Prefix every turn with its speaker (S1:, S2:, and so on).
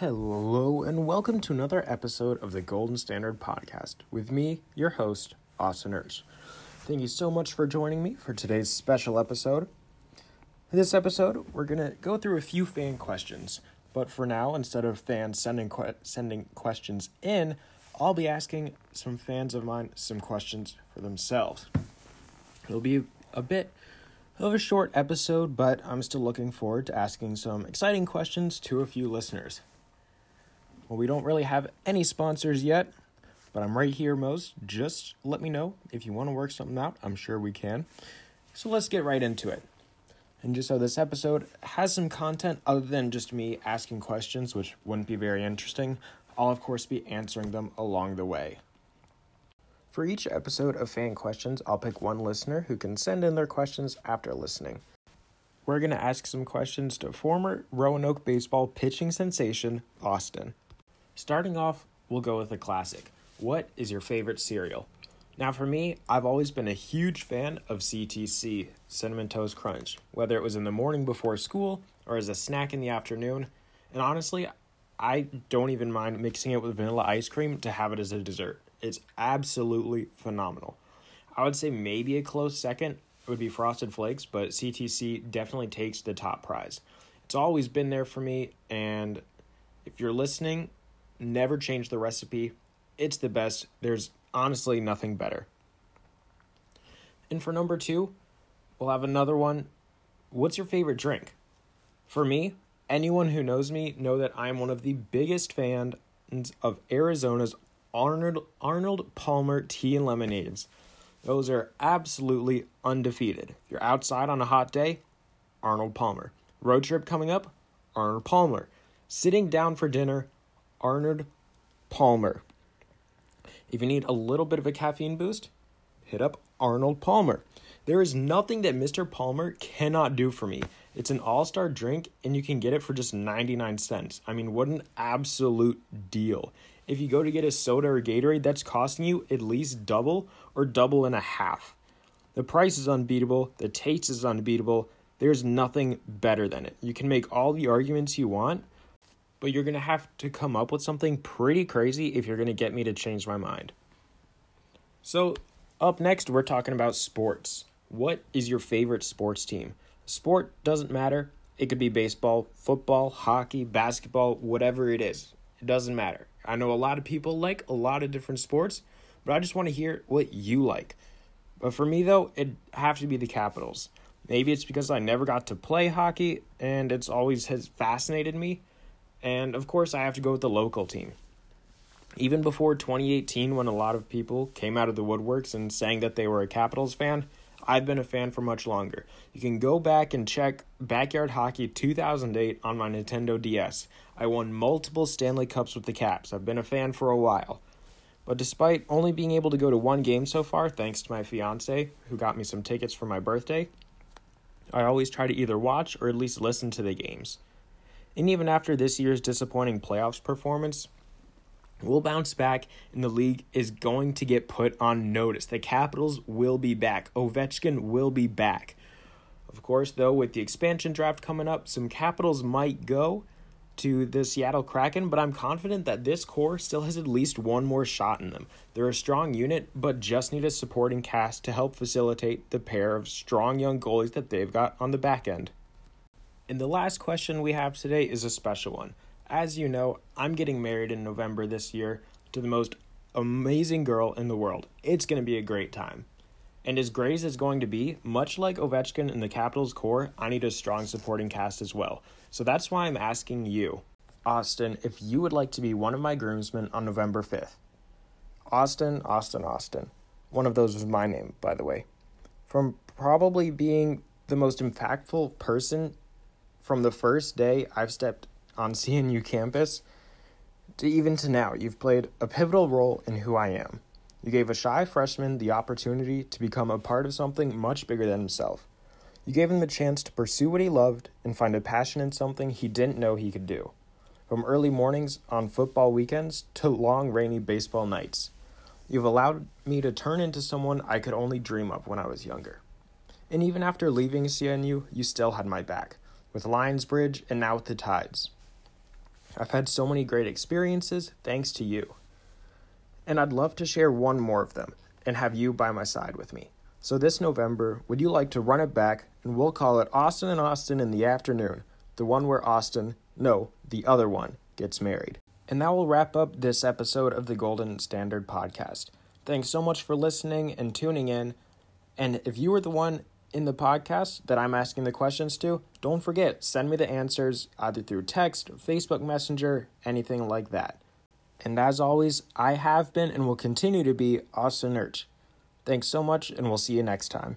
S1: Hello, and welcome to another episode of the Golden Standard Podcast with me, your host, Austin Ersch. Thank you so much for joining me for today's special episode. In this episode, we're going to go through a few fan questions, but for now, instead of fans sending, que- sending questions in, I'll be asking some fans of mine some questions for themselves. It'll be a bit of a short episode, but I'm still looking forward to asking some exciting questions to a few listeners. Well, we don't really have any sponsors yet, but I'm right here, Mose. Just let me know if you want to work something out. I'm sure we can. So let's get right into it. And just so this episode has some content other than just me asking questions, which wouldn't be very interesting, I'll of course be answering them along the way. For each episode of Fan Questions, I'll pick one listener who can send in their questions after listening. We're going to ask some questions to former Roanoke baseball pitching sensation, Austin. Starting off, we'll go with a classic. What is your favorite cereal? Now, for me, I've always been a huge fan of CTC, Cinnamon Toast Crunch, whether it was in the morning before school or as a snack in the afternoon. And honestly, I don't even mind mixing it with vanilla ice cream to have it as a dessert. It's absolutely phenomenal. I would say maybe a close second would be Frosted Flakes, but CTC definitely takes the top prize. It's always been there for me, and if you're listening, never change the recipe. It's the best. There's honestly nothing better. And for number two, we'll have another one. What's your favorite drink? For me, anyone who knows me know that I am one of the biggest fans of Arizona's Arnold Arnold Palmer tea and lemonades. Those are absolutely undefeated. If you're outside on a hot day, Arnold Palmer. Road trip coming up, Arnold Palmer. Sitting down for dinner, Arnold Palmer. If you need a little bit of a caffeine boost, hit up Arnold Palmer. There is nothing that Mr. Palmer cannot do for me. It's an all star drink, and you can get it for just 99 cents. I mean, what an absolute deal. If you go to get a soda or Gatorade, that's costing you at least double or double and a half. The price is unbeatable, the taste is unbeatable. There's nothing better than it. You can make all the arguments you want, but you're going to have to come up with something pretty crazy if you're going to get me to change my mind. So, up next, we're talking about sports. What is your favorite sports team? Sport doesn't matter. It could be baseball, football, hockey, basketball, whatever it is. It doesn't matter. I know a lot of people like a lot of different sports, but I just want to hear what you like. But for me, though, it'd have to be the Capitals. Maybe it's because I never got to play hockey and it's always has fascinated me. And of course, I have to go with the local team. Even before 2018, when a lot of people came out of the woodworks and saying that they were a Capitals fan, I've been a fan for much longer. You can go back and check Backyard Hockey 2008 on my Nintendo DS. I won multiple Stanley Cups with the Caps. I've been a fan for a while. But despite only being able to go to one game so far, thanks to my fiance, who got me some tickets for my birthday, I always try to either watch or at least listen to the games. And even after this year's disappointing playoffs performance, we'll bounce back and the league is going to get put on notice. The Capitals will be back. Ovechkin will be back. Of course, though, with the expansion draft coming up, some Capitals might go to the Seattle Kraken, but I'm confident that this core still has at least one more shot in them. They're a strong unit, but just need a supporting cast to help facilitate the pair of strong young goalies that they've got on the back end. And the last question we have today is a special one. As you know, I'm getting married in November this year to the most amazing girl in the world. It's going to be a great time. And as great as it's going to be, much like Ovechkin in the Capitals core, I need a strong supporting cast as well. So that's why I'm asking you, Austin, if you would like to be one of my groomsmen on November 5th. Austin, Austin, Austin. One of those was my name, by the way. From probably being the most impactful person from the first day I've stepped on CNU campus to even to now, you've played a pivotal role in who I am. You gave a shy freshman the opportunity to become a part of something much bigger than himself. You gave him the chance to pursue what he loved and find a passion in something he didn't know he could do. From early mornings on football weekends to long rainy baseball nights, you've allowed me to turn into someone I could only dream of when I was younger. And even after leaving CNU, you still had my back, with Lionsbridge and now with the Tides. I've had so many great experiences thanks to you. And I'd love to share one more of them and have you by my side with me. So this November, would you like to run it back and we'll call it Austin and Austin in the afternoon, the one where Austin, no, the other one, gets married. And that will wrap up this episode of the Golden Standard Podcast. Thanks so much for listening and tuning in. And if you were the one in the podcast that I'm asking the questions to, don't forget, send me the answers either through text, Facebook Messenger, anything like that. And as always, I have been and will continue to be Austin Urch. Thanks so much, and we'll see you next time.